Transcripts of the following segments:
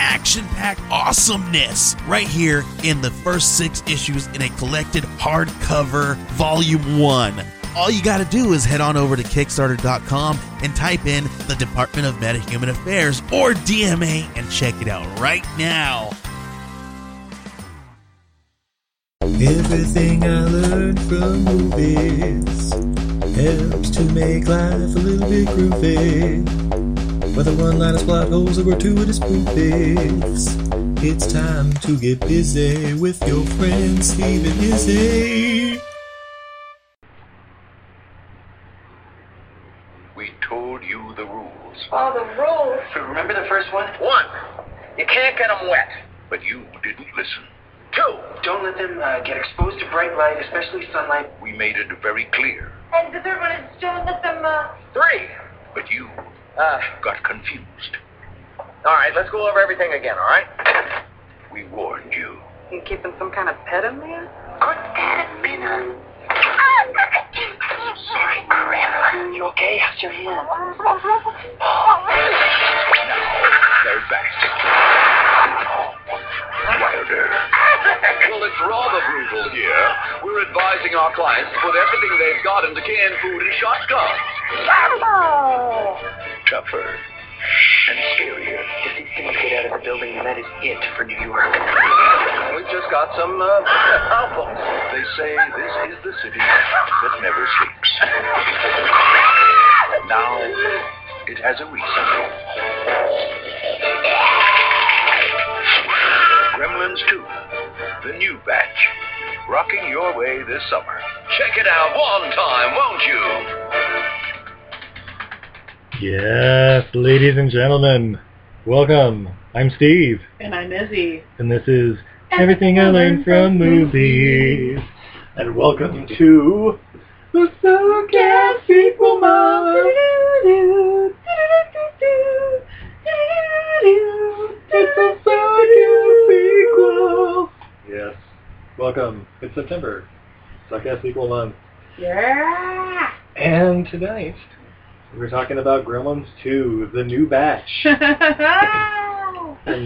action packed awesomeness right here in the first six issues in a collected hardcover volume one. All you got to do is head on over to Kickstarter.com and type in the Department of Metahuman Affairs or DMA and check it out right now. Everything I learned from movies helps to make life a little bit groovy. Whether one-liners, plot holes, or gratuitous movies, it's time to get busy with your friends Steve and Izzy. We told you the rules. Oh, the rules. Remember the first one? One, you can't get them wet. But you didn't listen. Two, Don't let them uh, get exposed to bright light, especially sunlight. we made it very clear. And the third one is don't let them, uh... Three, but you Uh, got confused. all right, let's go over everything again, all right? We warned you. You keeping some kind of pet in there? Could that have a... Sorry, Grandma. You okay? How's your hand? They're back. Wilder. Well, it's rather brutal here. We're advising our clients to put everything they've got into canned food and shotguns. Tougher. And scarier. If these things get out of the building, that is it for New York. We've just got some uh, albums. They say this is the city that never sleeps. Now, it has a reason. Gremlins 2, the new batch, rocking your way this summer. Check it out one time, won't you? Yes, ladies and gentlemen, welcome. I'm Steve, And I'm Izzy. and this is Everything I Learned from Movies. And welcome to the Sucast Sequel Month. It's a Sucast sequel. Yes, welcome. It's September. Sucast Sequel Month. Yeah! And tonight, we're talking about Gremlins 2, the new batch in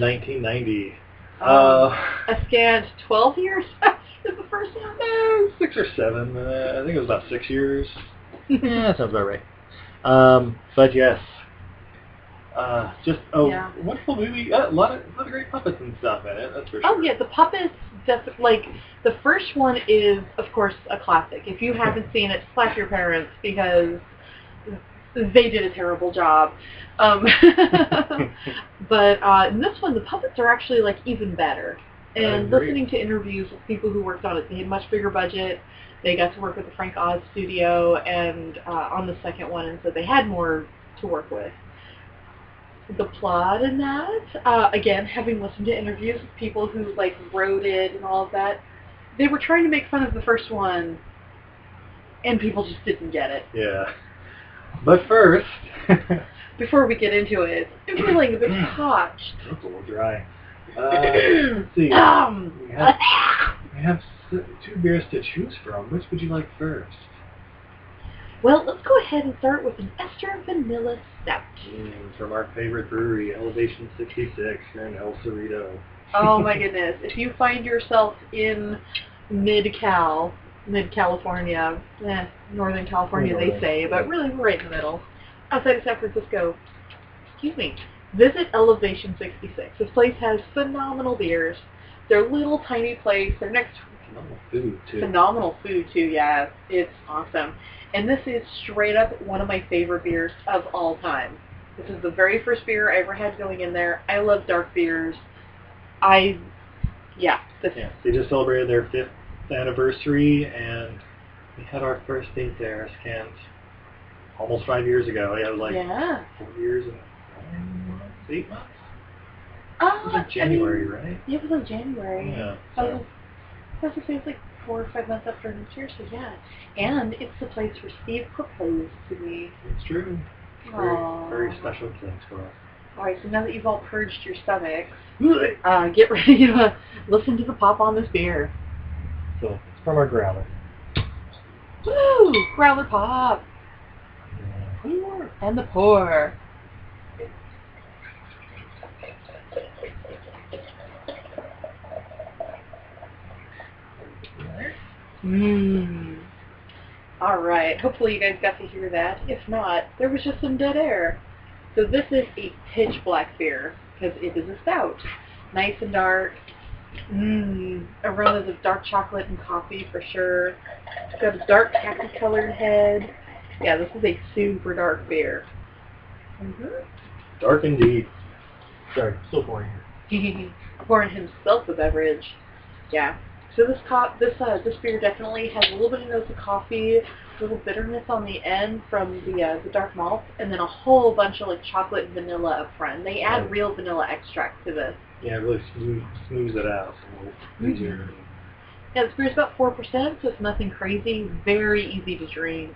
1990. Uh, a scant 12 years after the first one? eh, six or seven. Uh, I think it was about six years. yeah, that sounds about right. Um, but yes, uh, just a Yeah. wonderful movie. Uh, a lot of, a lot of great puppets and stuff in it. That's for sure. Oh yeah, the puppets. Def- like the first one is, of course, a classic. If you haven't seen it, slap your parents because they did a terrible job. Um, but uh, in this one, the puppets are actually like even better. And listening to interviews with people who worked on it, they had much bigger budget. They got to work with the Frank Oz studio and uh, on the second one, and so they had more to work with. The plot in that, uh, again, having listened to interviews with people who like wrote it and all of that, they were trying to make fun of the first one, and people just didn't get it. Yeah. But first, Before we get into it, I'm feeling a bit parched. That's a little dry. Uh, let's see. um, We have, we have s- two beers to choose from. Which would you like first? well, let's go ahead and start with an Ester Vanilla Stout. Mm, from our favorite brewery, Elevation 66, here in El Cerrito. Oh my goodness. If you find yourself in mid-Cal, mid-California, eh, Northern California they say, but really we're right in the middle, outside of San Francisco, excuse me, visit Elevation 66. This place has phenomenal beers. They're a little tiny place. They're next to Phenomenal food, too. phenomenal food too, yeah. It's awesome. And this is straight up one of my favorite beers of all time. This is the very first beer I ever had going in there. I love dark beers. I, yeah, this Yeah, they just celebrated their fifth anniversary, and we had our first date there, scant almost five years ago. Yeah, it was like yeah. four years and nine months, eight months. Oh, It was like January, I mean, right? Yeah, it was like January. Yeah. So, I was gonna say it's like four or five months after next year, so yeah. And it's the place where Steve proposed to me. It's true. Very, Aww. very special place for us. Alright, so now that you've all purged your stomachs, uh, get ready to listen to the pop on this beer. So it's from our growler. Woo! Growler pop! Yeah. And the pour. Mmm. Alright, hopefully you guys got to hear that. If not, there was just some dead air. So this is a pitch black beer, because it is a stout. Nice and dark. Mmm. Aromas of dark chocolate and coffee for sure. It's got a dark khaki colored head. Yeah, this is a super dark beer. Mm-hmm. Dark indeed. Sorry, still pouring here. pouring himself a beverage. Yeah. So this co- this uh, this beer definitely has a little bit of notes of coffee, a little bitterness on the end from the uh, the dark malt, and then a whole bunch of like chocolate and vanilla up front. They add real vanilla extract to this. Yeah, it really smooth, smooths it out. So Mhm. easier. Yeah, this beer's about four percent, so it's nothing crazy. Very easy to drink.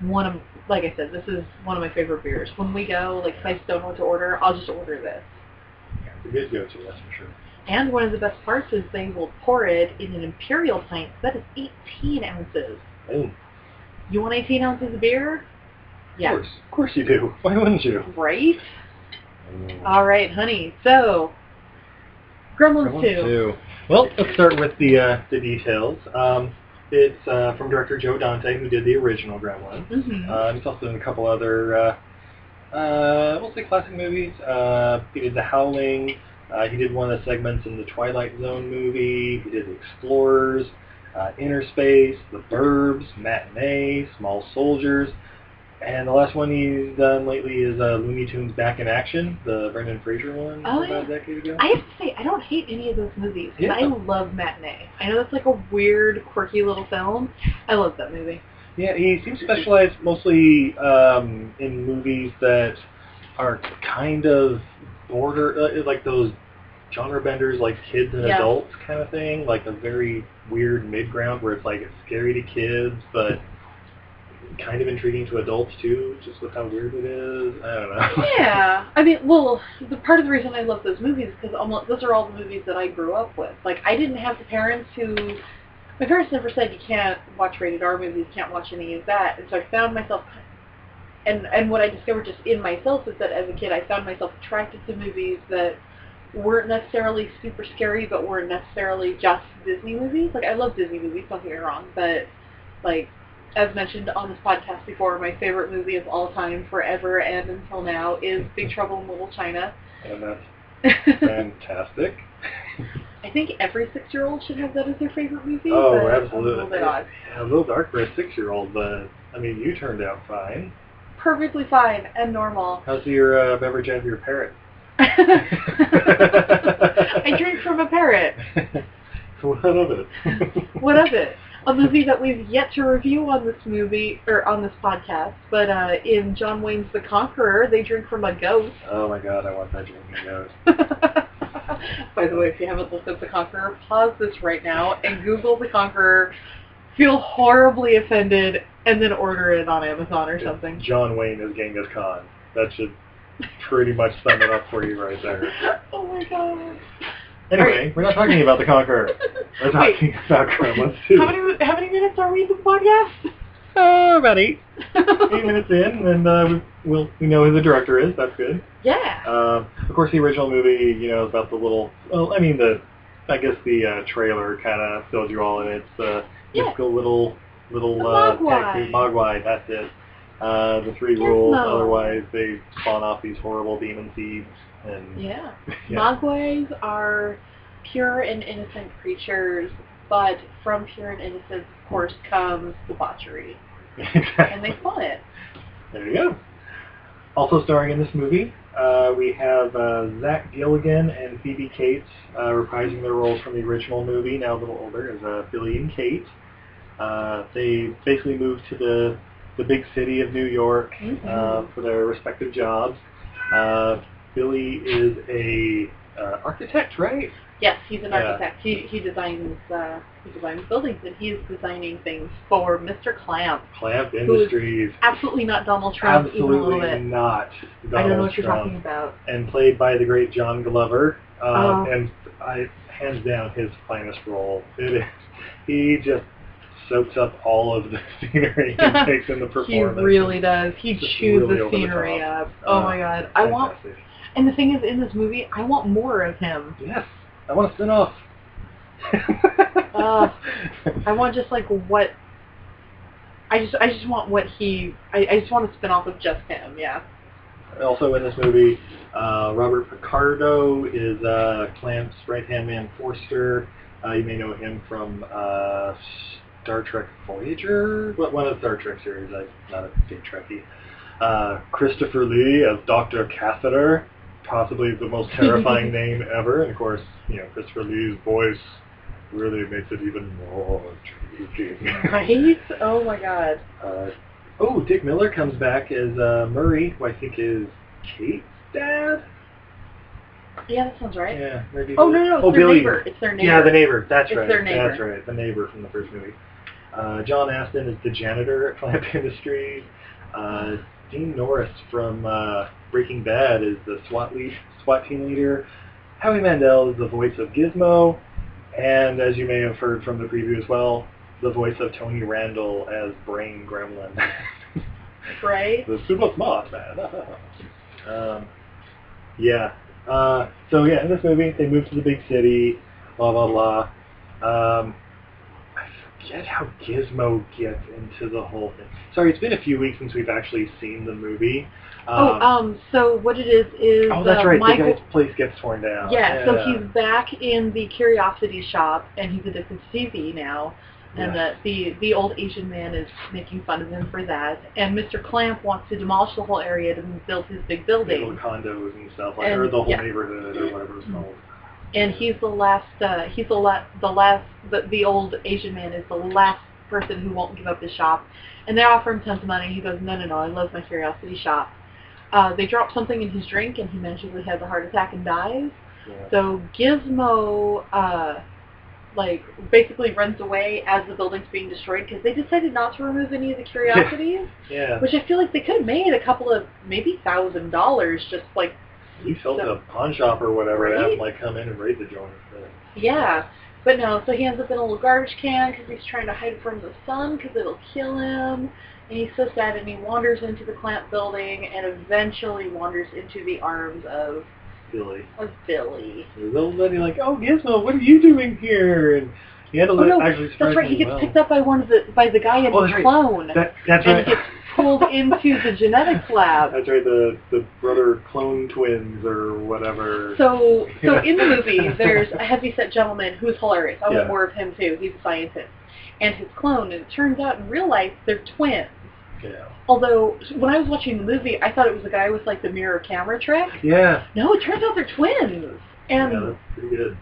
One of like I said, this is one of my favorite beers. When we go, like if I don't know what to order, I'll just order this. It's a good go-to, that's for sure. And one of the best parts is they will pour it in an imperial pint. That is 18 ounces. Boom. You want 18 ounces of beer? Yeah. Of course, of course you do. Why wouldn't you? Right? Mm. All right, honey. So, Gremlins, Gremlins 2. two. Well, let's start with the uh, the details. Um, it's uh, from director Joe Dante, who did the original Gremlins. Mm-hmm. Uh, he's also done a couple other, uh, uh, we'll say classic movies. Uh, he did The Howling. Uh, he did one of the segments in the Twilight Zone movie. He did The Explorers, uh, Innerspace, The Burbs, Matinee, Small Soldiers. And the last one he's done lately is uh, Looney Tunes Back in Action, the Brendan Fraser one Oh, about yeah. a decade ago. I have to say, I don't hate any of those movies. Yeah. I love Matinee. I know that's like a weird, quirky little film. I love that movie. Yeah, he seems to specialize mostly um, in movies that are kind of border, uh, like those genre benders, like kids and Yeah. adults kind of thing, like a very weird mid ground where it's like it's scary to kids, but kind of intriguing to adults too, just with how weird it is. I don't know. Yeah, I mean, well, the part of the reason I love those movies is because almost those are all the movies that I grew up with. Like, I didn't have the parents who, my parents never said you can't watch rated R movies, can't watch any of that, and so I found myself, and and what I discovered just in myself is that as a kid I found myself attracted to movies that weren't necessarily super scary, but weren't necessarily just Disney movies. Like, I love Disney movies, don't get me wrong, but like as mentioned on this podcast before, my favorite movie of all time, forever and until now, is Big Trouble in Little China. and that's fantastic. I think every six-year-old should have that as their favorite movie. oh, absolutely. A little bit odd. Yeah, a little dark for a six-year-old, but I mean, you turned out fine. Perfectly fine and normal. How's your uh, beverage out of your parrot? I drink from a parrot. what of it? What of it? A movie that we've yet to review on this movie or on this podcast, but uh, in John Wayne's The Conqueror, they drink from a goat. Oh my god, I want that drinking ghost. By the way, if you haven't looked up The Conqueror, pause this right now and Google The Conqueror. Feel horribly offended, and then order it on Amazon or something. John Wayne is Genghis Khan. That should pretty much sum it up for you right there. Oh my god. Anyway, we're not talking about the Conqueror. We're Wait. talking about Gremlins 2. How many how many minutes are we into the podcast? Oh, about eight. Eight minutes in, and uh, we, we'll, we know who the director is. That's good. Yeah. Um, of course, the original movie, you know, is about the little. Well, I mean, the. I guess the uh, trailer kind of fills you all in. It's uh, Yeah. mythical little little The uh, Mogwai. taxi- Mogwai. That's it. Uh, the three Gizmo. rules. Otherwise, they spawn off these horrible demon seeds. And Yeah. Yeah. Mogwais are pure and innocent creatures, but from pure and innocence, of course, comes debauchery, and they spawn it. There you go. Also starring in this movie, uh, we have uh, Zach Galligan and Phoebe Cates uh, reprising their roles from the original movie, now a little older, as uh, Billy and Kate. Uh, they basically moved to the, the big city of New York Mhm. uh, for their respective jobs. Billy is a uh, architect, right? Yes, he's an Yeah. architect. He he designs uh, he designs buildings, and he's designing things for Mr. Clamp. Clamp Industries. Absolutely not Donald Trump, even a Absolutely little bit. not. Donald I don't know what you're talking about. And played by the great John Glover. Um, Oh. And I, hands down, his finest role. It is. He just soaks up all of the scenery and takes in the He performance. really does. He chews really the over the scenery up. Oh Uh, my god. I want Fantastic. And the thing is in this movie, I want more of him. Yes, I want a spin-off. Uh, I want just like what I just I just want what he I, I just want to spin off of just him, yeah. Also in this movie, uh, Robert Picardo is uh, Clamp's right-hand man Forster. Uh, you may know him from uh, Star Trek Voyager, Well, one of the Star Trek series. I'm not a big Trekkie. Uh, Christopher Lee as Dr. Catheter, possibly the most terrifying name ever. And of course, you know, Christopher Lee's voice really makes it even more intriguing. Right? Oh my god. Uh, oh, Dick Miller comes back as uh, Murray, who I think is Kate's dad. Yeah, that sounds right. Yeah, maybe. Oh no no, it's oh, their Billy. neighbor. It's their neighbor. Yeah, the neighbor. That's It's right. their neighbor. That's right. The neighbor from the first movie. Uh, John Astin is the janitor at Clamp Industries. Uh, Dean Norris from uh, Breaking Bad is the SWAT lead, SWAT team leader. Howie Mandel is the voice of Gizmo, and as you may have heard from the preview as well, the voice of Tony Randall as Brain Gremlin. Right? the super smart man. um, yeah. Uh, so yeah, in this movie, they move to the big city. Blah blah blah. Um, forget how Gizmo gets into the whole thing. Sorry, it's been a few weeks since we've actually seen the movie. oh, um so what it is is oh, that's uh, right. Michael The guy's place gets torn down. Yeah, so he's back in the curiosity shop, and he's addicted to TV now. And Yeah. uh, the the old Asian man is making fun of him for that. And Mr. Clamp wants to demolish the whole area to build his big building, little condos and stuff, like, And- or the whole yeah. neighborhood or whatever it's called. And he's the last. Uh, he's the la- the last. The, the old Asian man is the last person who won't give up his shop. And they offer him tons of money. He goes, no, no, no. I love my curiosity shop. Uh, they drop something in his drink, and he magically has a heart attack and dies. Yeah. So Gizmo, uh, like, basically runs away as the building's being destroyed because they decided not to remove any of the curiosities, yeah. which I feel like they could have made a couple of maybe thousand dollars just like, He felt so- a pawn shop or whatever have Right? him, like come in and raid the joint. But- yeah. But no, so he ends up in a little garbage can because he's trying to hide from the sun because it'll kill him. And he's so sad, and he wanders into the Clamp building and eventually wanders into the arms of, Billy. of Billy. There's little lady like, oh Gizmo, what are you doing here? And he had to Oh no, actually that's right. He gets well. picked up by one of the by the guy in Oh, the that's right. That, that's and right. gets pulled into the genetics lab. That's right. The the brother clone twins or whatever. So, so in the movie, there's a heavyset gentleman who's hilarious. I Yeah. want more of him too. He's a scientist, and his clone. And it turns out in real life they're twins. yeah. Although when I was watching the movie, I thought it was a guy with like the mirror camera trick. Yeah. No, it turns out they're twins, and yeah, that's pretty good.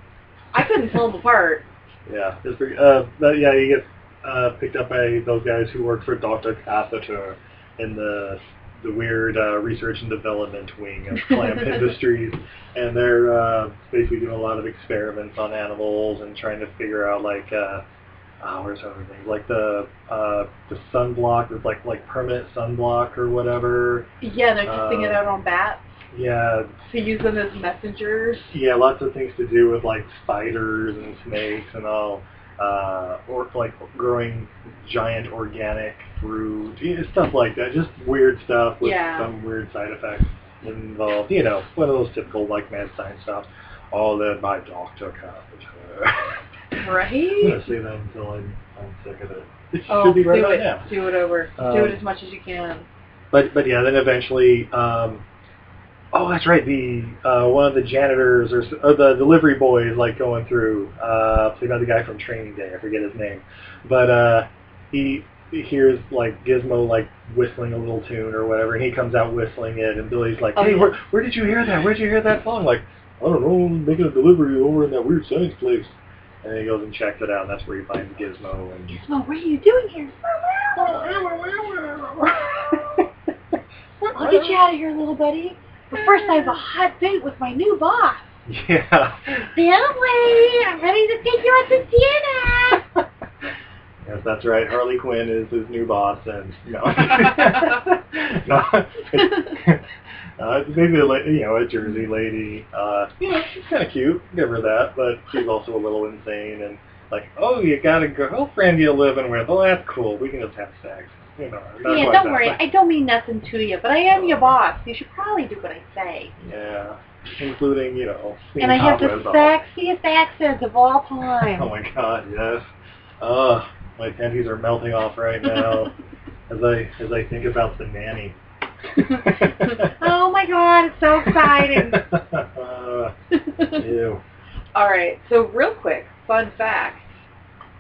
I couldn't tell them apart. Yeah, it's pretty. Uh, but yeah, you get uh, picked up by those guys who work for Doctor Catheter in the the weird uh, research and development wing of Clamp Industries, and they're uh, basically doing a lot of experiments on animals and trying to figure out like. Uh, Oh, where's other things like the uh, the sunblock, it's like like permanent sunblock or whatever. Yeah, they're testing Uh, it out on bats Yeah, to use them as messengers. yeah, lots of things to do with like spiders and snakes and all, uh, or like growing giant organic fruit, stuff like that. Just weird stuff with Yeah. some weird side effects involved. You know, one of those typical like mad science stuff. All led by Doctor. I'm Right? gonna say that until I'm, I'm sick of it. It Oh, should be right do about it. now. Do it over. Um, do it as much as you can. But but yeah, then eventually, um, oh that's right, the uh, one of the janitors or, or the delivery boy is like going through. Uh, played by the guy from Training Day, I forget his name, but uh, he, he hears like Gizmo like whistling a little tune or whatever, and he comes out whistling it, and Billy's like, Oh, hey, where where did you hear that? Where'd you hear that song? Like, I don't know, I'm making a delivery over in that weird science place. And then he goes and checks it out, and that's where he finds Gizmo. And Gizmo, what are you doing here? I'll get you out of here, little buddy. But first, I have a hot date with my new boss. Yeah. Family, I'm ready to take you out to dinner. yes, that's right. Harley Quinn is his new boss, and no, no, it's, uh, basically a, la- you know a Jersey lady. Uh, you know, she's kind of cute. Give her that, but she's also a little insane and like, oh, you got a girlfriend you're living with. Oh, that's cool. We can just have sex. You know, yeah, quite don't that, worry. I don't mean nothing to you, but I am your boss. You should probably do what I say. Yeah, including you know. And I have the sexiest accent of all time. Oh my god, yes. Ugh, my panties are melting off right now as I as I think about the nanny. oh my god, it's so exciting. Uh, ew. All right, so real quick, fun fact.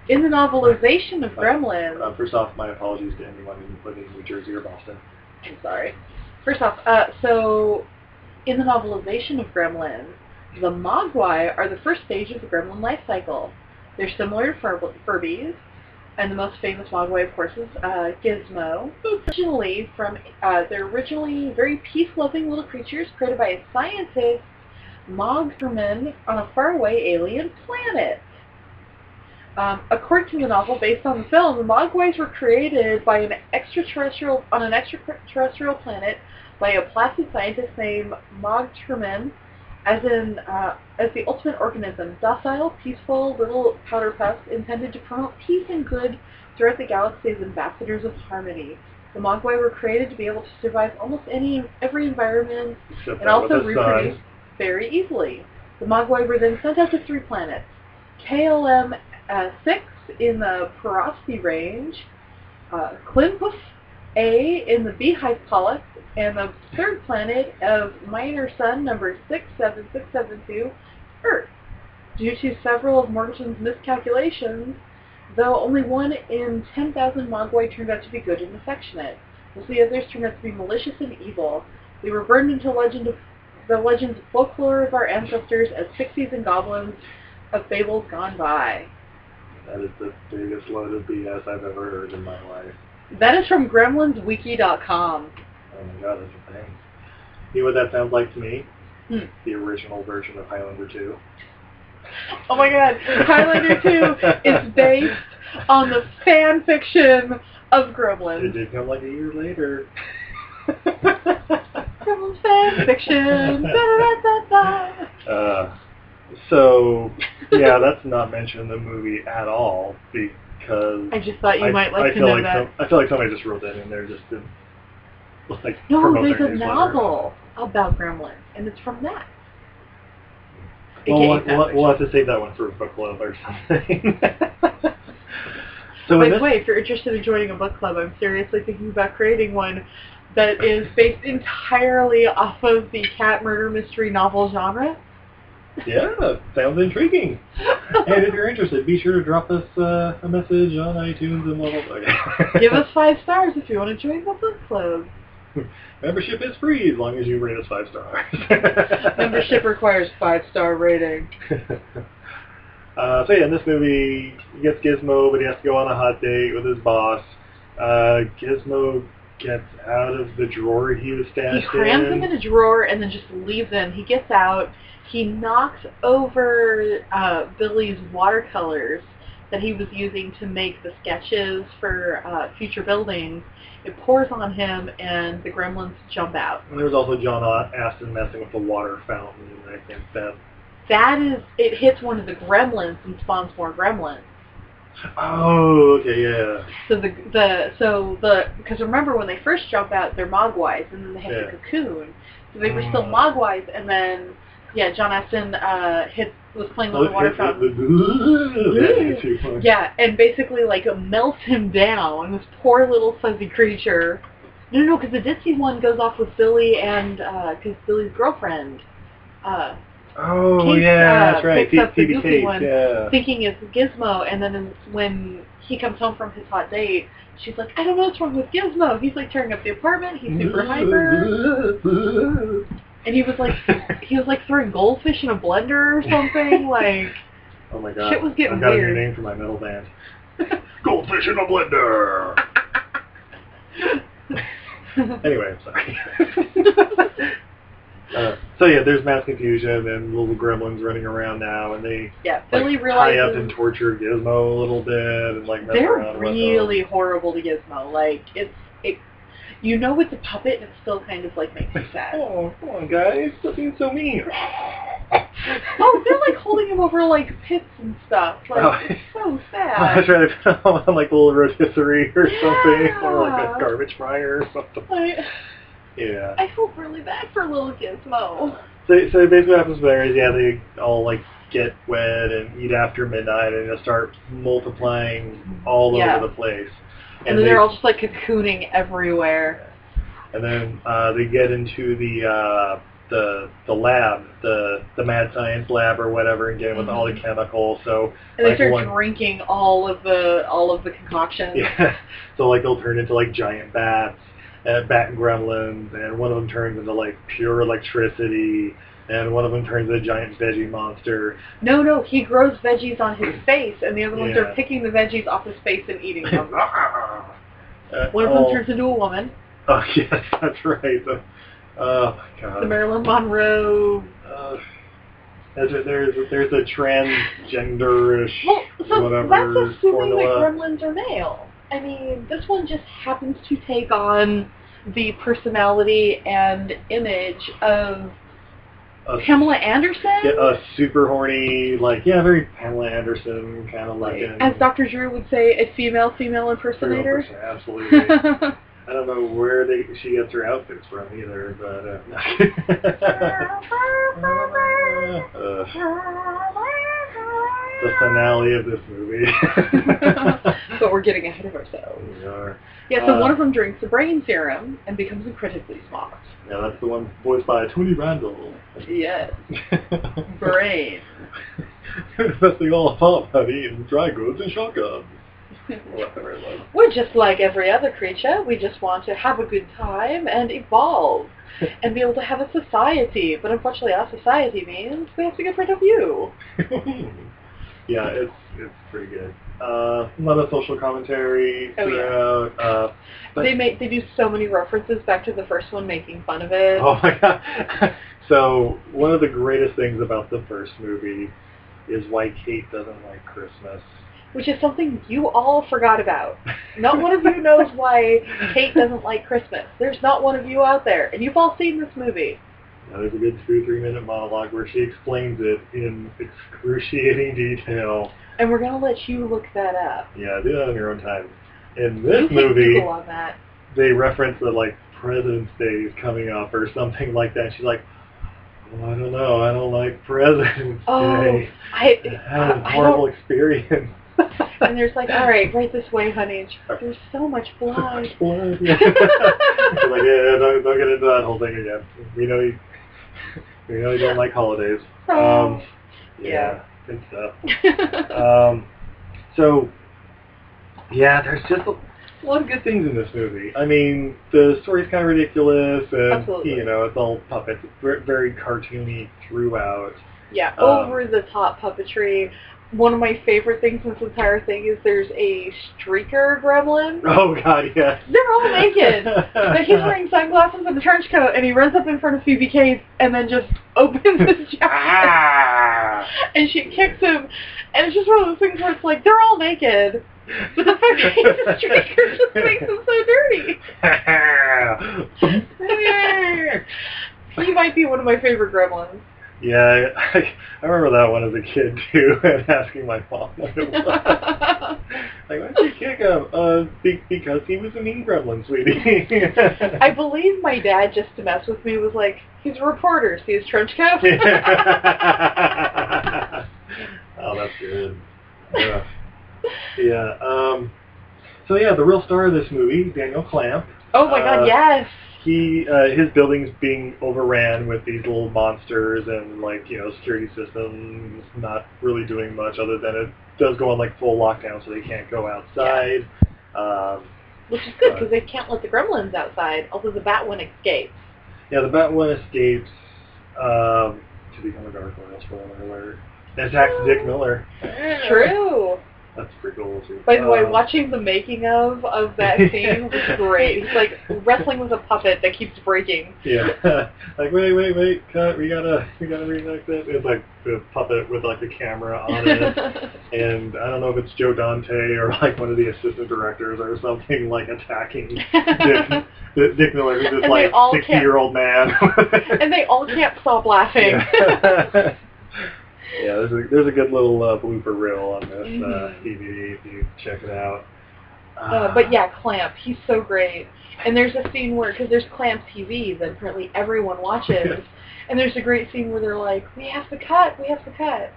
In the novelization of Gremlins, Uh, first off, my apologies to anyone who lives in New Jersey or Boston. I'm sorry. First off, uh, so in the novelization of Gremlins, the Mogwai are the first stage of the Gremlin life cycle. They're similar to Fur- Furbies, and the most famous Mogwai, of course, is uh, Gizmo. Originally from, uh, they're originally very peace-loving little creatures created by a scientist, Moggerman, on a faraway alien planet. Um, according to the novel, based on the film, the Mogwais were created by an extraterrestrial on an extraterrestrial planet by a plastic scientist named Mogturmen, as in uh, as the ultimate organism, docile, peaceful little powder puffs intended to promote peace and good throughout the galaxy as ambassadors of harmony. The Mogwai were created to be able to survive almost any every environment Except and also sun. reproduce very easily. The Mogwai were then sent out to three planets. KLM uh, 6 in the Porosity range, uh, Klimpus A in the Beehive Polyp, and the third planet of minor sun number 67672, Earth. Due to several of Morgan's miscalculations, though only one in 10,000 Mogwai turned out to be good and affectionate. Of the others turned out to be malicious and evil. They were burned into legend of the legends and folklore of our ancestors as pixies and goblins of fables gone by. That is the biggest load of BS I've ever heard in my life. That is from gremlinswiki.com. Oh my god, that's a thing. You know what that sounds like to me? Hmm. The original version of Highlander 2. Oh my god, Highlander 2 is based on the fan fiction of Gremlins. It did come like a year later. Gremlins fan fiction. Da-da-da-da-da. Uh, so, yeah, that's not mentioned in the movie at all because I just thought you I, might like I to know like that. some, I feel like somebody just wrote that in there just to like no, promote there's their a newsletter. novel about Gremlins, and it's from that. Well, we'll, we'll, we'll have to save that one for a book club or something. so By the way, if you're interested in joining a book club, I'm seriously thinking about creating one that is based entirely off of the cat murder mystery novel genre. Yeah, sounds intriguing. and if you're interested, be sure to drop us uh, a message on iTunes and blah blah blah. Give us five stars if you want to join the book club. Membership is free as long as you rate us five stars. Membership requires five star rating. uh, so yeah, in this movie, he gets Gizmo, but he has to go on a hot date with his boss. Uh, Gizmo gets out of the drawer he was He crams in. him in a drawer and then just leaves him. He gets out. He knocks over uh, Billy's watercolors that he was using to make the sketches for uh, future buildings. It pours on him, and the gremlins jump out. And there was also John Astin messing with the water fountain, and I think that. That is, it hits one of the gremlins and spawns more gremlins. Oh, okay, yeah. So the the so the because remember when they first jump out, they're mogwais, and then they have Yeah. the cocoon. So they were still Mm. mogwais, and then yeah, John Astin uh, hit was playing with the water fountain. Yeah, and basically like melts him down. This poor little fuzzy creature. No, no, because the ditzy one goes off with Billy and because Billy's girlfriend. Uh, Oh, Kate, yeah, uh, that's right. picks up the goofy one. yeah. thinking it's Gizmo, and then when he comes home from his hot date, she's like, I don't know what's wrong with Gizmo. He's like tearing up the apartment. He's super hyper, and he was like, he was like throwing goldfish in a blender or something. Like, Oh my god. Shit was getting I've got weird. a new name for my metal band. Goldfish in a blender! anyway, I'm sorry. Uh, so yeah, there's mass confusion and little gremlins running around now, and they Yeah, like, Billy tie up and torture Gizmo a little bit, and like mess they're around really horrible to Gizmo. Like it's it, you know it's a puppet, and it still kind of like makes you sad. Oh, come on, guys! Stop being so mean. oh, they're like holding him over like pits and stuff. Like Oh. it's so sad. I was trying to put on like a little rotisserie or something, or like a garbage fryer or something. I, Yeah. I feel really bad for little Gizmo. So, so basically what happens there is, yeah, they all like get wed and eat after midnight and they'll start multiplying all Yeah. over the place. And, then they, they're all just like cocooning everywhere. and then uh, they get into the uh, the the lab, the the mad science lab or whatever, and get in with all the Mhm. chemicals. So And they like start one, drinking all of the all of the concoctions. yeah, so like they'll turn into like giant bats, uh, bat gremlins, and one of them turns into like pure electricity. And one of them turns into a giant veggie monster. No, no, he grows veggies on his face, and the other ones Yeah. are picking the veggies off his face and eating them. Uh, One of oh. them turns into a woman. Oh yes, that's right. The, oh my god. The Marilyn Monroe. Uh, there's a, there's a, there's a transgenderish Well, so whatever that's assuming formula. that gremlins are male. I mean, this one just happens to take on the personality and image of a, Pamela Anderson. yeah, a super horny, like yeah, very Pamela Anderson kind of like As Dr. Drew would say, a female female impersonator. Absolutely. I don't know where they she gets her outfits from either, but uh, uh, the finale of this movie. but we're getting ahead of ourselves. We are. Yeah, so Uh, one of them drinks the brain serum and becomes incredibly smart. Yeah, that's the one voiced by Tony Randall. Yes, brain. That's the all about about eating dry goods and shotguns. Whatever it was. We're just like every other creature. We just want to have a good time and evolve and be able to have a society. But unfortunately, our society means we have to get rid of you. yeah, it's it's pretty good. Uh, a lot of social commentary Oh, yeah. Uh, but, They make they do so many references back to the first one, making fun of it. oh my god! so one of the greatest things about the first movie is why Kate doesn't like Christmas. Which is something you all forgot about. Not one of you knows why Kate doesn't like Christmas. There's not one of you out there, and you've all seen this movie. Now, there's a good two, three minute monologue where she explains it in excruciating detail. And we're gonna let you look that up. Yeah, do that on your own time. In this can movie, on that. they reference that like President's Day is coming up or something like that. She's like, well, I don't know, I don't like President's Oh, Day. I, I had a horrible don't. experience. And there's like, all right, right this way, honey. And she's like, There's so much So blood. much blood. Yeah. She's like, yeah, don't, don't get into that whole thing again. We know you, we know you don't like holidays. Um, yeah, good stuff. Um, so, yeah, there's just a lot of good things in this movie. I mean, the story's kind of ridiculous, and Absolutely. you know, it's all puppets. Very cartoony throughout. Yeah, Um, over the top puppetry. One of my favorite things in this entire thing is there's a streaker gremlin. Oh God, yes. They're all naked. But he's wearing sunglasses and a trench coat, and he runs up in front of Phoebe Cates and then just opens his jacket, Ah! and she kicks him. And it's just one of those things where it's like they're all naked, but the fact that he's a streaker just makes him so dirty. He might be one of my favorite gremlins. Yeah, I, I remember that one as a kid too, and asking my mom what it was. like, why did you kick him? Uh, be- because he was a mean gremlin, sweetie. I believe my dad, just to mess with me, was like, he's a reporter, see his trench coat? oh, that's good. Yeah. yeah. Um, so yeah, the real star of this movie, Daniel Clamp. oh my god, Uh, yes! He uh, his building's being overran with these little monsters and like you know security systems not really doing much other than it does go on like full lockdown so they can't go outside. Um, Which is good, because they can't let the gremlins outside, although the bat one escapes. yeah, the bat one escapes um, to become a Gargoyle. Spoiler alert. And attacks Dick Miller. True. That's pretty cool too. By the way, Um, watching the making of of that scene was great. He's like wrestling with a puppet that keeps breaking. Yeah. like wait, wait, wait, cut. We gotta, we gotta remix it. It's like the puppet with like the camera on it, and I don't know if it's Joe Dante or like one of the assistant directors or something like attacking Dick, Dick Miller, who's this And like sixty-year-old man. and they all can't stop laughing. Yeah. Yeah, there's a there's a good little uh, blooper reel on this uh, Mhm. DVD if you check it out. Uh, but yeah, Clamp, he's so great. And there's a scene where, because there's Clamp TV that apparently everyone watches, and there's a great scene where they're like, we have to cut, we have to cut.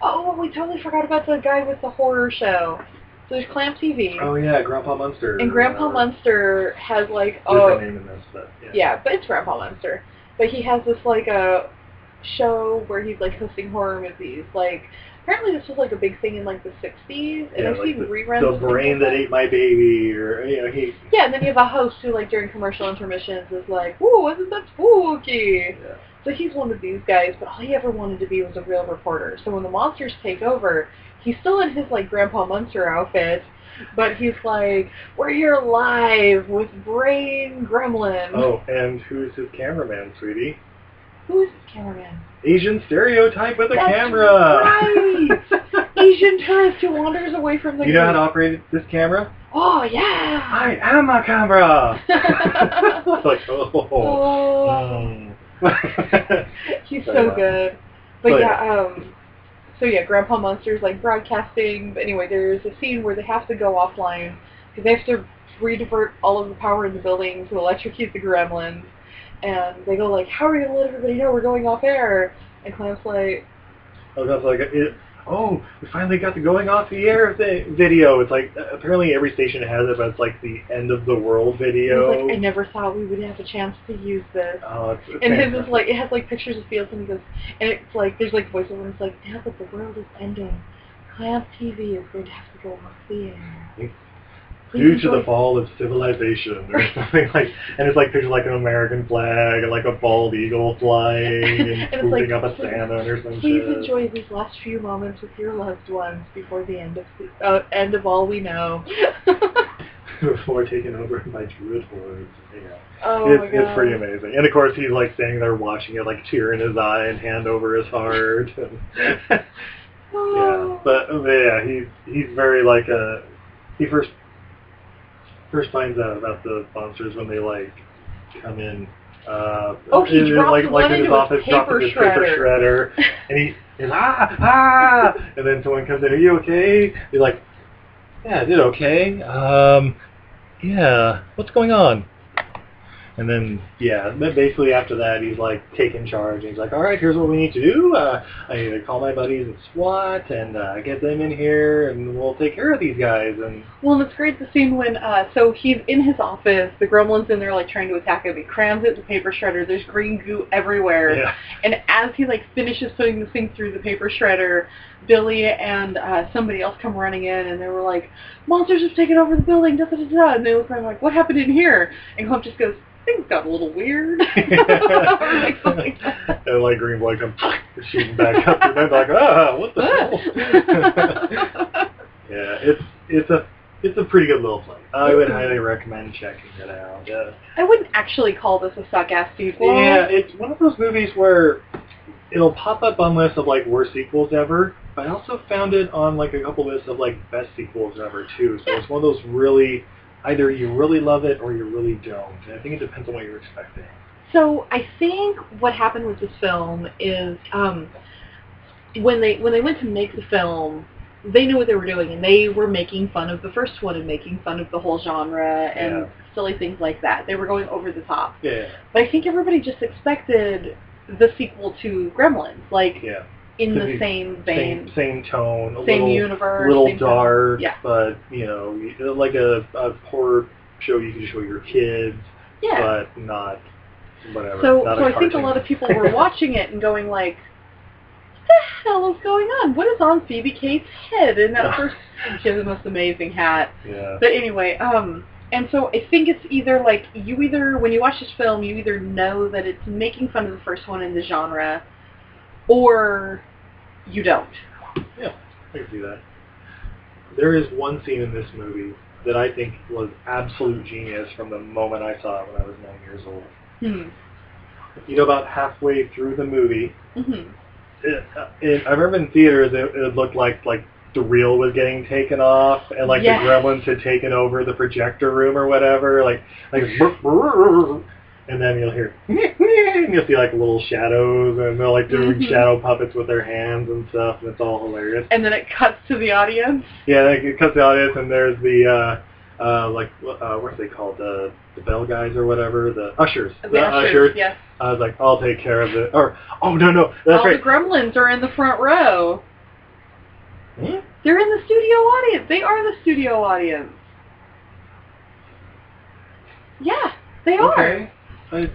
Oh, we totally forgot about the guy with the horror show. So there's Clamp TV, Oh yeah, Grandpa Munster. and Grandpa uh, Munster has like, oh, name in this, but yeah. yeah, but it's Grandpa Munster. But he has this like a show where he's like hosting horror movies. Like apparently this was like a big thing in like the '60s, and Yeah, I've like seen the, reruns. the brain that ate my baby, or you know, he. Yeah, and then you have a host who, like, during commercial intermissions is like, "Ooh, isn't that spooky?" Yeah. So he's one of these guys, but all he ever wanted to be was a real reporter. So when the monsters take over, he's still in his like Grandpa Munster outfit, but he's like, "We're here live with Brain Gremlin." Oh, and who's his cameraman, sweetie? Who is cameraman? Asian stereotype with a That's camera. right. Asian tourist who wanders away from the. You know how to operate this camera? Oh yeah. I am a camera. it's like oh. Oh. Mm. He's So, so good. But So, yeah, um so yeah, Grandpa Munster's like broadcasting. But anyway, there's a scene where they have to go offline because they have to redivert all of the power in the building to electrocute the gremlins. And they go like, "How are we gonna let everybody know we're going off air?" And Clamp's like, I was like, it, oh, we finally got the going off the air thi- video. It's like uh, apparently every station has it, but it's like the end of the world video. like, "I never thought we would have a chance to use this." Oh, it's, it's And his fantastic. is like it has like pictures of fields and he goes and it's like there's like voiceover and it's like now that the world is ending, Clamp TV is going to have to go off the air. Due to the fall of civilization or something like and it's like there's like an American flag and like a bald eagle flying and, And like, up please- Santa or something. Please shit. enjoy these last few moments with your loved ones before the end of the, uh, end of all we know. Before taken over by druid hordes. Yeah. oh it's, my god. it's pretty amazing. And of course he's like standing there watching it, like tear in his eye and hand over his heart. yeah. But uh, yeah, he's he's very like uh he first first finds out about the monsters when they like come in uh Oh, he in- in, drops like, like in his office dropping his paper shredder. shredder and he is ah ah and then someone comes in, Are you okay? He's like, Yeah, I did okay. Um yeah, what's going on? And then, yeah, but basically after that, he's like taking charge. And he's like, all right, here's what we need to do. Uh, I need to call my buddies at SWAT and uh, get them in here, and we'll take care of these guys. And Well, and it's great the scene when, uh, so he's in his office, the gremlin's in there, like, trying to attack him. He crams it in the paper shredder. There's green goo everywhere. yeah, And as he, like, finishes putting the thing through the paper shredder, Billy and uh, somebody else come running in, and they were like, monsters have taken over the building, da da da da. And they look around like, what happened in here? And Clamp just goes, things got a little weird. Like like and like Green Boy comes shooting back up, and they're like, ah, what the hell? yeah, it's it's a it's a pretty good little play. I would highly recommend checking it out. Yeah. I wouldn't actually call this a suck-ass sequel. Yeah, it's one of those movies where it'll pop up on lists of like worst sequels ever, but I also found it on like a couple lists of like best sequels ever too. So it's one of those really either you really love it or you really don't. And I think it depends on what you're expecting. So I think what happened with this film is um, when they when they went to make the film, they knew what they were doing, and they were making fun of the first one and making fun of the whole genre and Yeah. silly things like that. They were going over the top. Yeah, But I think everybody just expected the sequel to Gremlins, like yeah. In the same vein, Same same tone, a same little universe, little same dark, Yeah. but you know, like a, a horror show you can show your kids, Yeah. but not whatever. So, not so I think a lot of people were watching it and going like, "What the hell is going on? What is on Phoebe Cates' head in that first?" She has the most amazing hat. yeah. But anyway, um, and so I think it's either like you either when you watch this film, you either know that it's making fun of the first one in the genre, or you don't. Yeah, I can see that. there is one scene in this movie that I think was absolute genius from the moment I saw it when I was nine years old. Hmm. You know, about halfway through the movie, Mhm. it, uh, it, I remember in theaters it, it looked like like the reel was getting taken off and like Yes. the gremlins had taken over the projector room or whatever like like and then you'll hear and you'll see like little shadows and they're like doing Mhm. shadow puppets with their hands and stuff and it's all hilarious And then it cuts to the audience. yeah like, it cuts to the audience and there's the uh uh like uh what are they called the the bell guys or whatever the ushers The ushers, yes. I was like I'll take care of it or oh no no that's All right the gremlins are in the front row. Hmm? They're in the studio audience. They are the studio audience. Yeah, they are. I,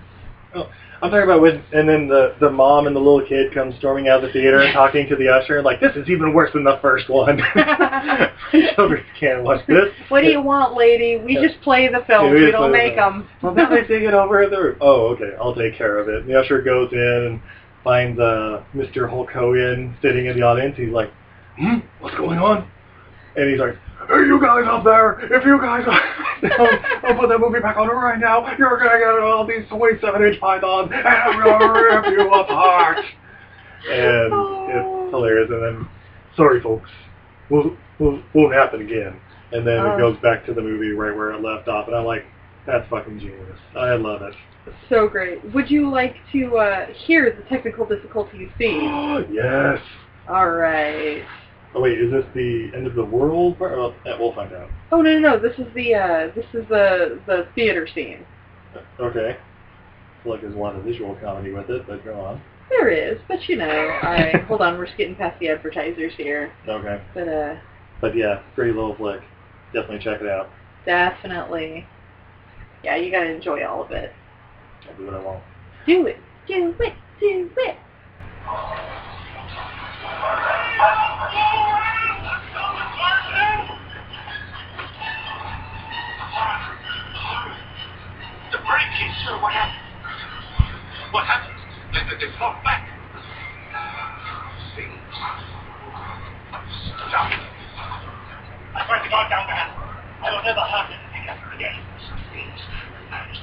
oh, I'm talking about when, and then the the mom and the little kid come storming out of the theater and talking to the usher, like, this is even worse than the first one. Children can't watch this. What do you want, lady? We Yeah. just play the Yeah, we we don't make them. Well, now they take it over the roof. Oh, okay. I'll take care of it. And the usher goes in and finds uh, Mr. Hulk Hogan sitting in the audience. He's like, hmm, what's going on? And he's like, hey, you guys up there, if you guys don't, don't put that movie back on right now, you're going to get all these 27-inch pythons, and I'm going to rip you apart. And it's hilarious. And then, sorry, folks, won't, won't, won't happen again. And then Oh. it goes back to the movie right where it left off. And I'm like, that's fucking genius. I love it. So great. Would you like to uh, hear the technical difficulties scene? yes. All right. Oh wait, is this the end of the world? part? Well, we'll find out. Oh no no no! This is the uh, this is the the theater scene. Okay. I feel like there's a lot of visual comedy with it, but go on. There is, but you know, I hold on. We're just getting past the advertisers here, Okay. but uh, But yeah, great little flick. Definitely check it out. definitely, yeah, you gotta enjoy all of it. I'll do what I want. Do it, do it, do it.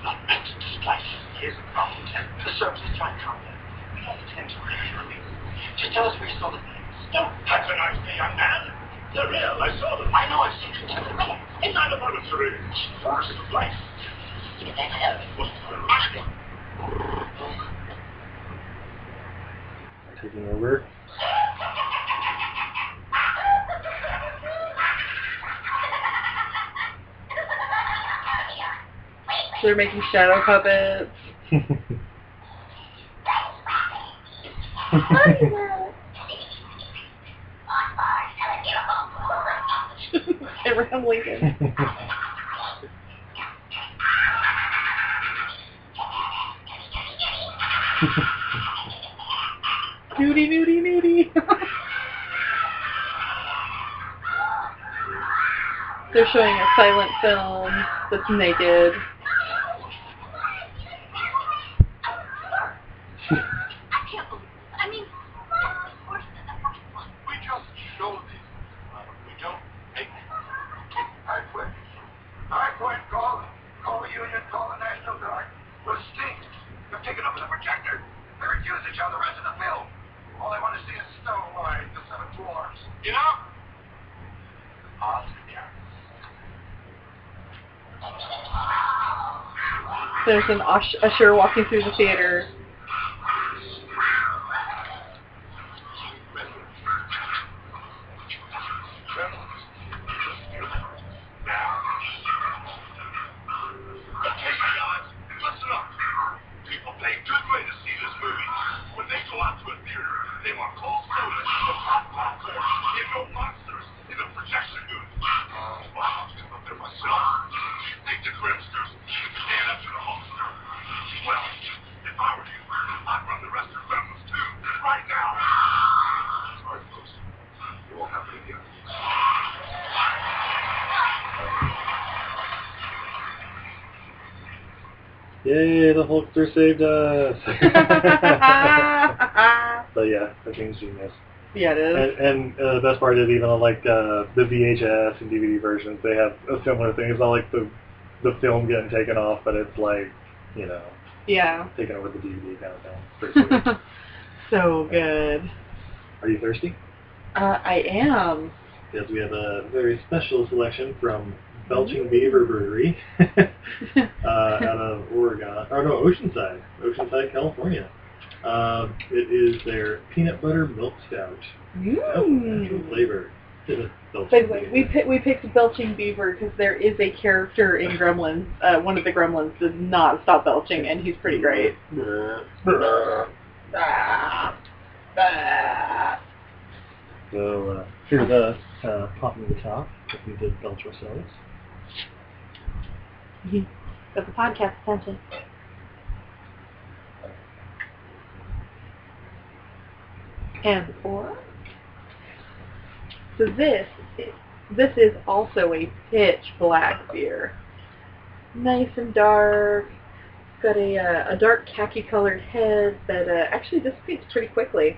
Not meant to displace. Here's the problem, The service is trying to contact. We don't intend to really. Just tell us where you saw the things. Don't patronize me, young man. They're real. I saw them. I know I've seen them. Tell me. In nine of our syringe. Force of life. Taking over. They're making shadow puppets. Abraham Lincoln. Nudie, nudie, nudie. They're showing a silent film that's naked. I can't believe it. I mean, of course it's the first one. We just show these. Uh, we don't make I quit. I quit. Call, call the union, call the National Guard. We'll stink. They're taking over the projector. They refuse to show the rest of the film. All they want to see is Snow White, the Seven Dwarfs. You know? Oscar. There's an ush- usher walking through the theater. Okay, guys, listen up. People pay good money to see this movie. When they go out to a theater, they want cold soda, and hot popcorn, and no monsters in the projection booth. Well, I'll get up there myself. Think the Grimsters should stand up to the Hulkster. Well, if I were you, I'd run the rest of Gremlins too, right now. Sorry, folks. You won't happen again. Yay, the Hulkster saved us. so yeah, that thing's genius. Yeah, it is. And, and uh, the best part is even on like uh, the VHS and DVD versions, they have a similar thing. It's not like the the film getting taken off, but it's like you know Yeah. taken over the DVD kind of thing. It's pretty sweet. so good. Are you thirsty? Uh, I am. Because we have a very special selection from Belching Beaver Brewery uh, out of Oregon, or no, Oceanside, Oceanside, California. Um, it is their peanut butter milk stout. Oh, natural flavor. By the way, we pick, we picked Belching Beaver because there is a character in Gremlins. Uh, one of the Gremlins does not stop belching, and he's pretty great. So uh, here's us uh, popping the top if we did belch ourselves. Got the podcast attention. And four. So this is, this is also a pitch black beer. Nice and dark. It's got a, uh, a dark khaki colored head that uh, actually dissipates pretty quickly.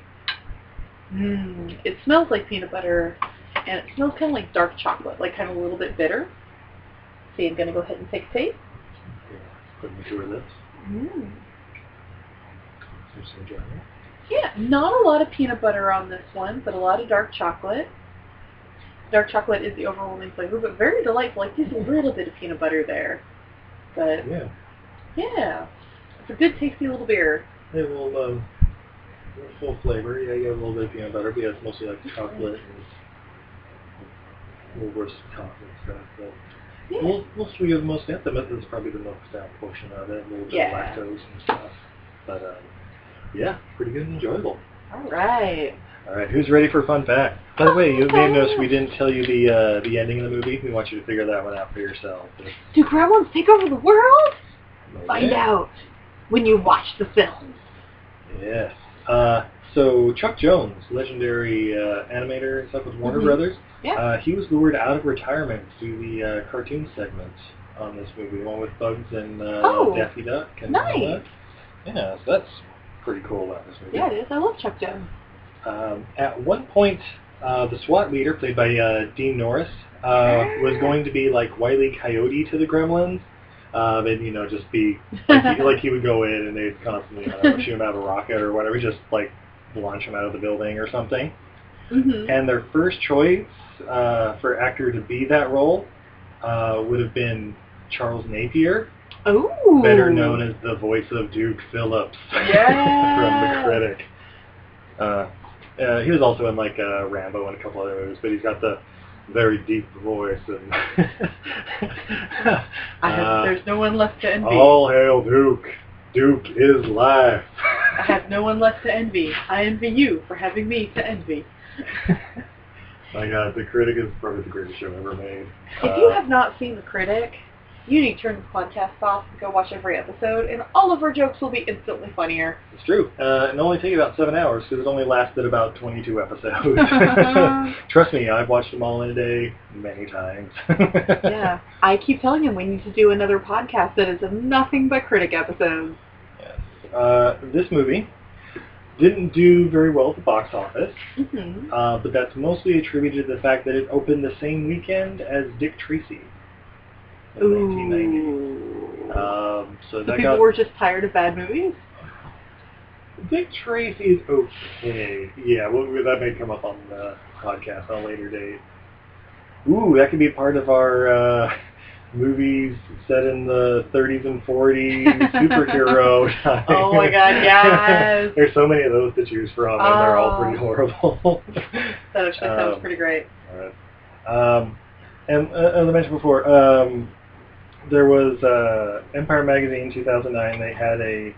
Mmm. It smells like peanut butter and it smells kind of like dark chocolate, like kind of a little bit bitter. See, I'm going to go ahead and take a taste. Put me through this. Mm. Just enjoying it. Yeah, not a lot of peanut butter on this one, but a lot of dark chocolate. Dark chocolate is the overwhelming flavor, but very delightful. Like just a little bit of peanut butter there. But Yeah. yeah, it's a good tasty little beer. It will um, full flavor. Yeah, you have a little bit of peanut butter, but yeah, it's mostly like chocolate and a little worse coffee and stuff. But Yeah. we'll, we'll sweet of most of them. This is probably the milk stout portion of it, a little bit Yeah. of lactose and stuff. But um, yeah, pretty good and enjoyable. All right. All right, who's ready for a fun fact? By the way, you may have noticed we didn't tell you the uh, the ending of the movie. We want you to figure that one out for yourself. Do gremlins take over the world? Find out when you watch the film. Yes. Uh, so Chuck Jones, legendary uh, animator and stuff with Warner Mhm. Brothers, Yeah. uh, he was lured out of retirement to do the uh, cartoon segments on this movie, the one with Bugs and uh, Oh, Daffy Duck. And all nice. that. Yeah, so that's pretty cool about this movie. Yeah, it is. I love Chuck Jones. Um, at one point, uh, the SWAT leader, played by uh, Dean Norris, uh, was going to be like Wile E. Coyote to the Gremlins. Um, and you know, just be like he, like he would go in and they'd constantly don't know, shoot him out of a rocket or whatever, just like launch him out of the building or something. Mm-hmm. And their first choice uh, for actor to be that role uh, would have been Charles Napier, Ooh. better known as the voice of Duke Phillips Yeah. from The Critic. Uh, uh, he was also in like uh, Rambo and a couple other movies, but he's got the very deep voice and I have, uh, there's no one left to envy. all hail Duke. Duke is life. I have no one left to envy. I envy you for having me to envy. My God, The Critic is probably the greatest show ever made. If you Uh, have not seen The Critic, you need to turn this podcast off and go watch every episode, and all of our jokes will be instantly funnier. It's true. Uh, and only take about seven hours because it only lasted about 22 episodes. Trust me, I've watched them all in a day many times. yeah. I keep telling him we need to do another podcast that is nothing but Critic episodes. Yes. Uh, this movie didn't do very well at the box office, Mm-hmm. uh, but that's mostly attributed to the fact that it opened the same weekend as Dick Tracy in 1990. Um, so so people got were just tired of bad movies? Dick Tracy is okay. Yeah, well, that may come up on the podcast on a later date. Ooh, that could be part of our uh, movies set in the 30s and 40s superhero time. Oh my God, yes. There's so many of those to choose from, and they're all pretty Oh. horrible. That actually sounds Um, pretty great. Alright. Um, and uh, as I mentioned before, um, there was uh, Empire Magazine 2009. They had a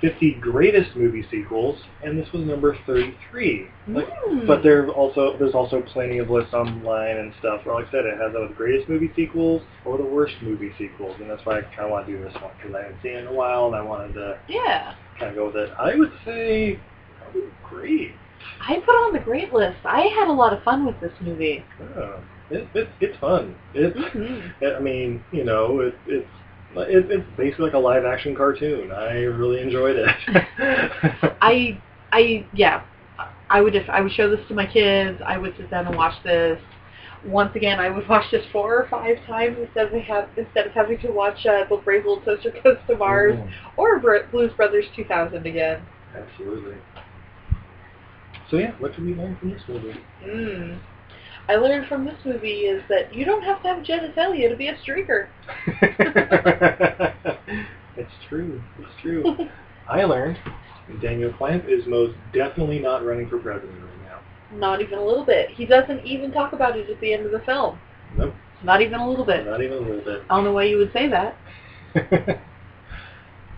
50 greatest movie sequels, and this was number 33. Like, Mm. But there also there's also plenty of lists online and stuff. Where, like I said, it has the greatest movie sequels or the worst movie sequels, and that's why I kind of want to do this one because I haven't seen it in a while, and I wanted to Yeah. kind of go with it. I would say probably great. I put on the great list. I had a lot of fun with this movie. Uh, it, it, it's fun. It's Mm-hmm. I mean, you know, it, it's it, it's basically like a live action cartoon. I really enjoyed it. I, I, yeah, I would just I would show this to my kids. I would sit down and watch this. Once again, I would watch this four or five times instead of have instead of having to watch uh, the Brave Little Toaster Goes to Mars Mhm. or Br- Blues Brothers 2000 again. Absolutely. So yeah, what did we learn from this movie? Mm. I learned from this movie is that you don't have to have genitalia to be a streaker. it's true. It's true. I learned that Daniel Clamp is most definitely not running for president right now. Not even a little bit. He doesn't even talk about it at the end of the film. Nope, Not even a little bit. not even a little bit. I don't know why you would say that.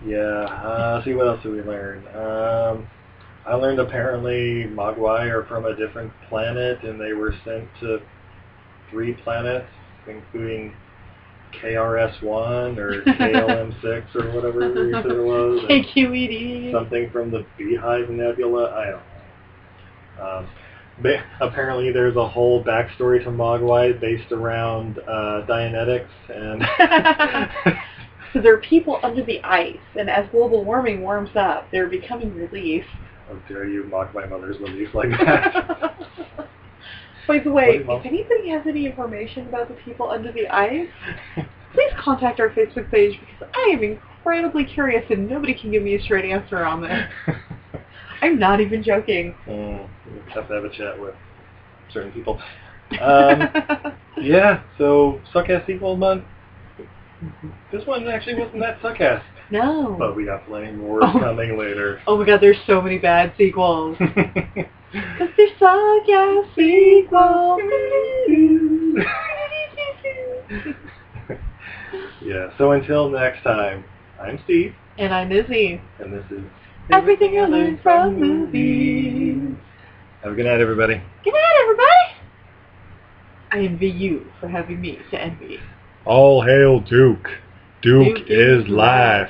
yeah. Uh, see what else did we learn? Um, I learned apparently Mogwai are from a different planet, and they were sent to three planets, including KRS-One or KLM-6 or whatever you said it was. KQED. something from the Beehive Nebula. I don't know. Um, ba- apparently, there's a whole backstory to Mogwai based around uh, Dianetics and. So there are people under the ice, and as global warming warms up, they're becoming released. How dare you mock my mother's beliefs like that? By the way, if anybody has any information about the people under the ice, please contact our Facebook page because I am incredibly curious and nobody can give me a straight answer on this. I'm not even joking. mm, have to have a chat with certain people. Um, yeah, so suck-ass sequel month. This one actually wasn't that suck-ass, no. but we got plenty more Oh. coming later. Oh my god, there's so many bad sequels. Cause there's suck ass sequels. yeah, so until next time, I'm Steve, and I'm Izzy. and this is Everything I learned from movies. Have a good night, everybody. Good night, everybody. I envy you for having me to envy. All hail Duke. Duke, Duke is life.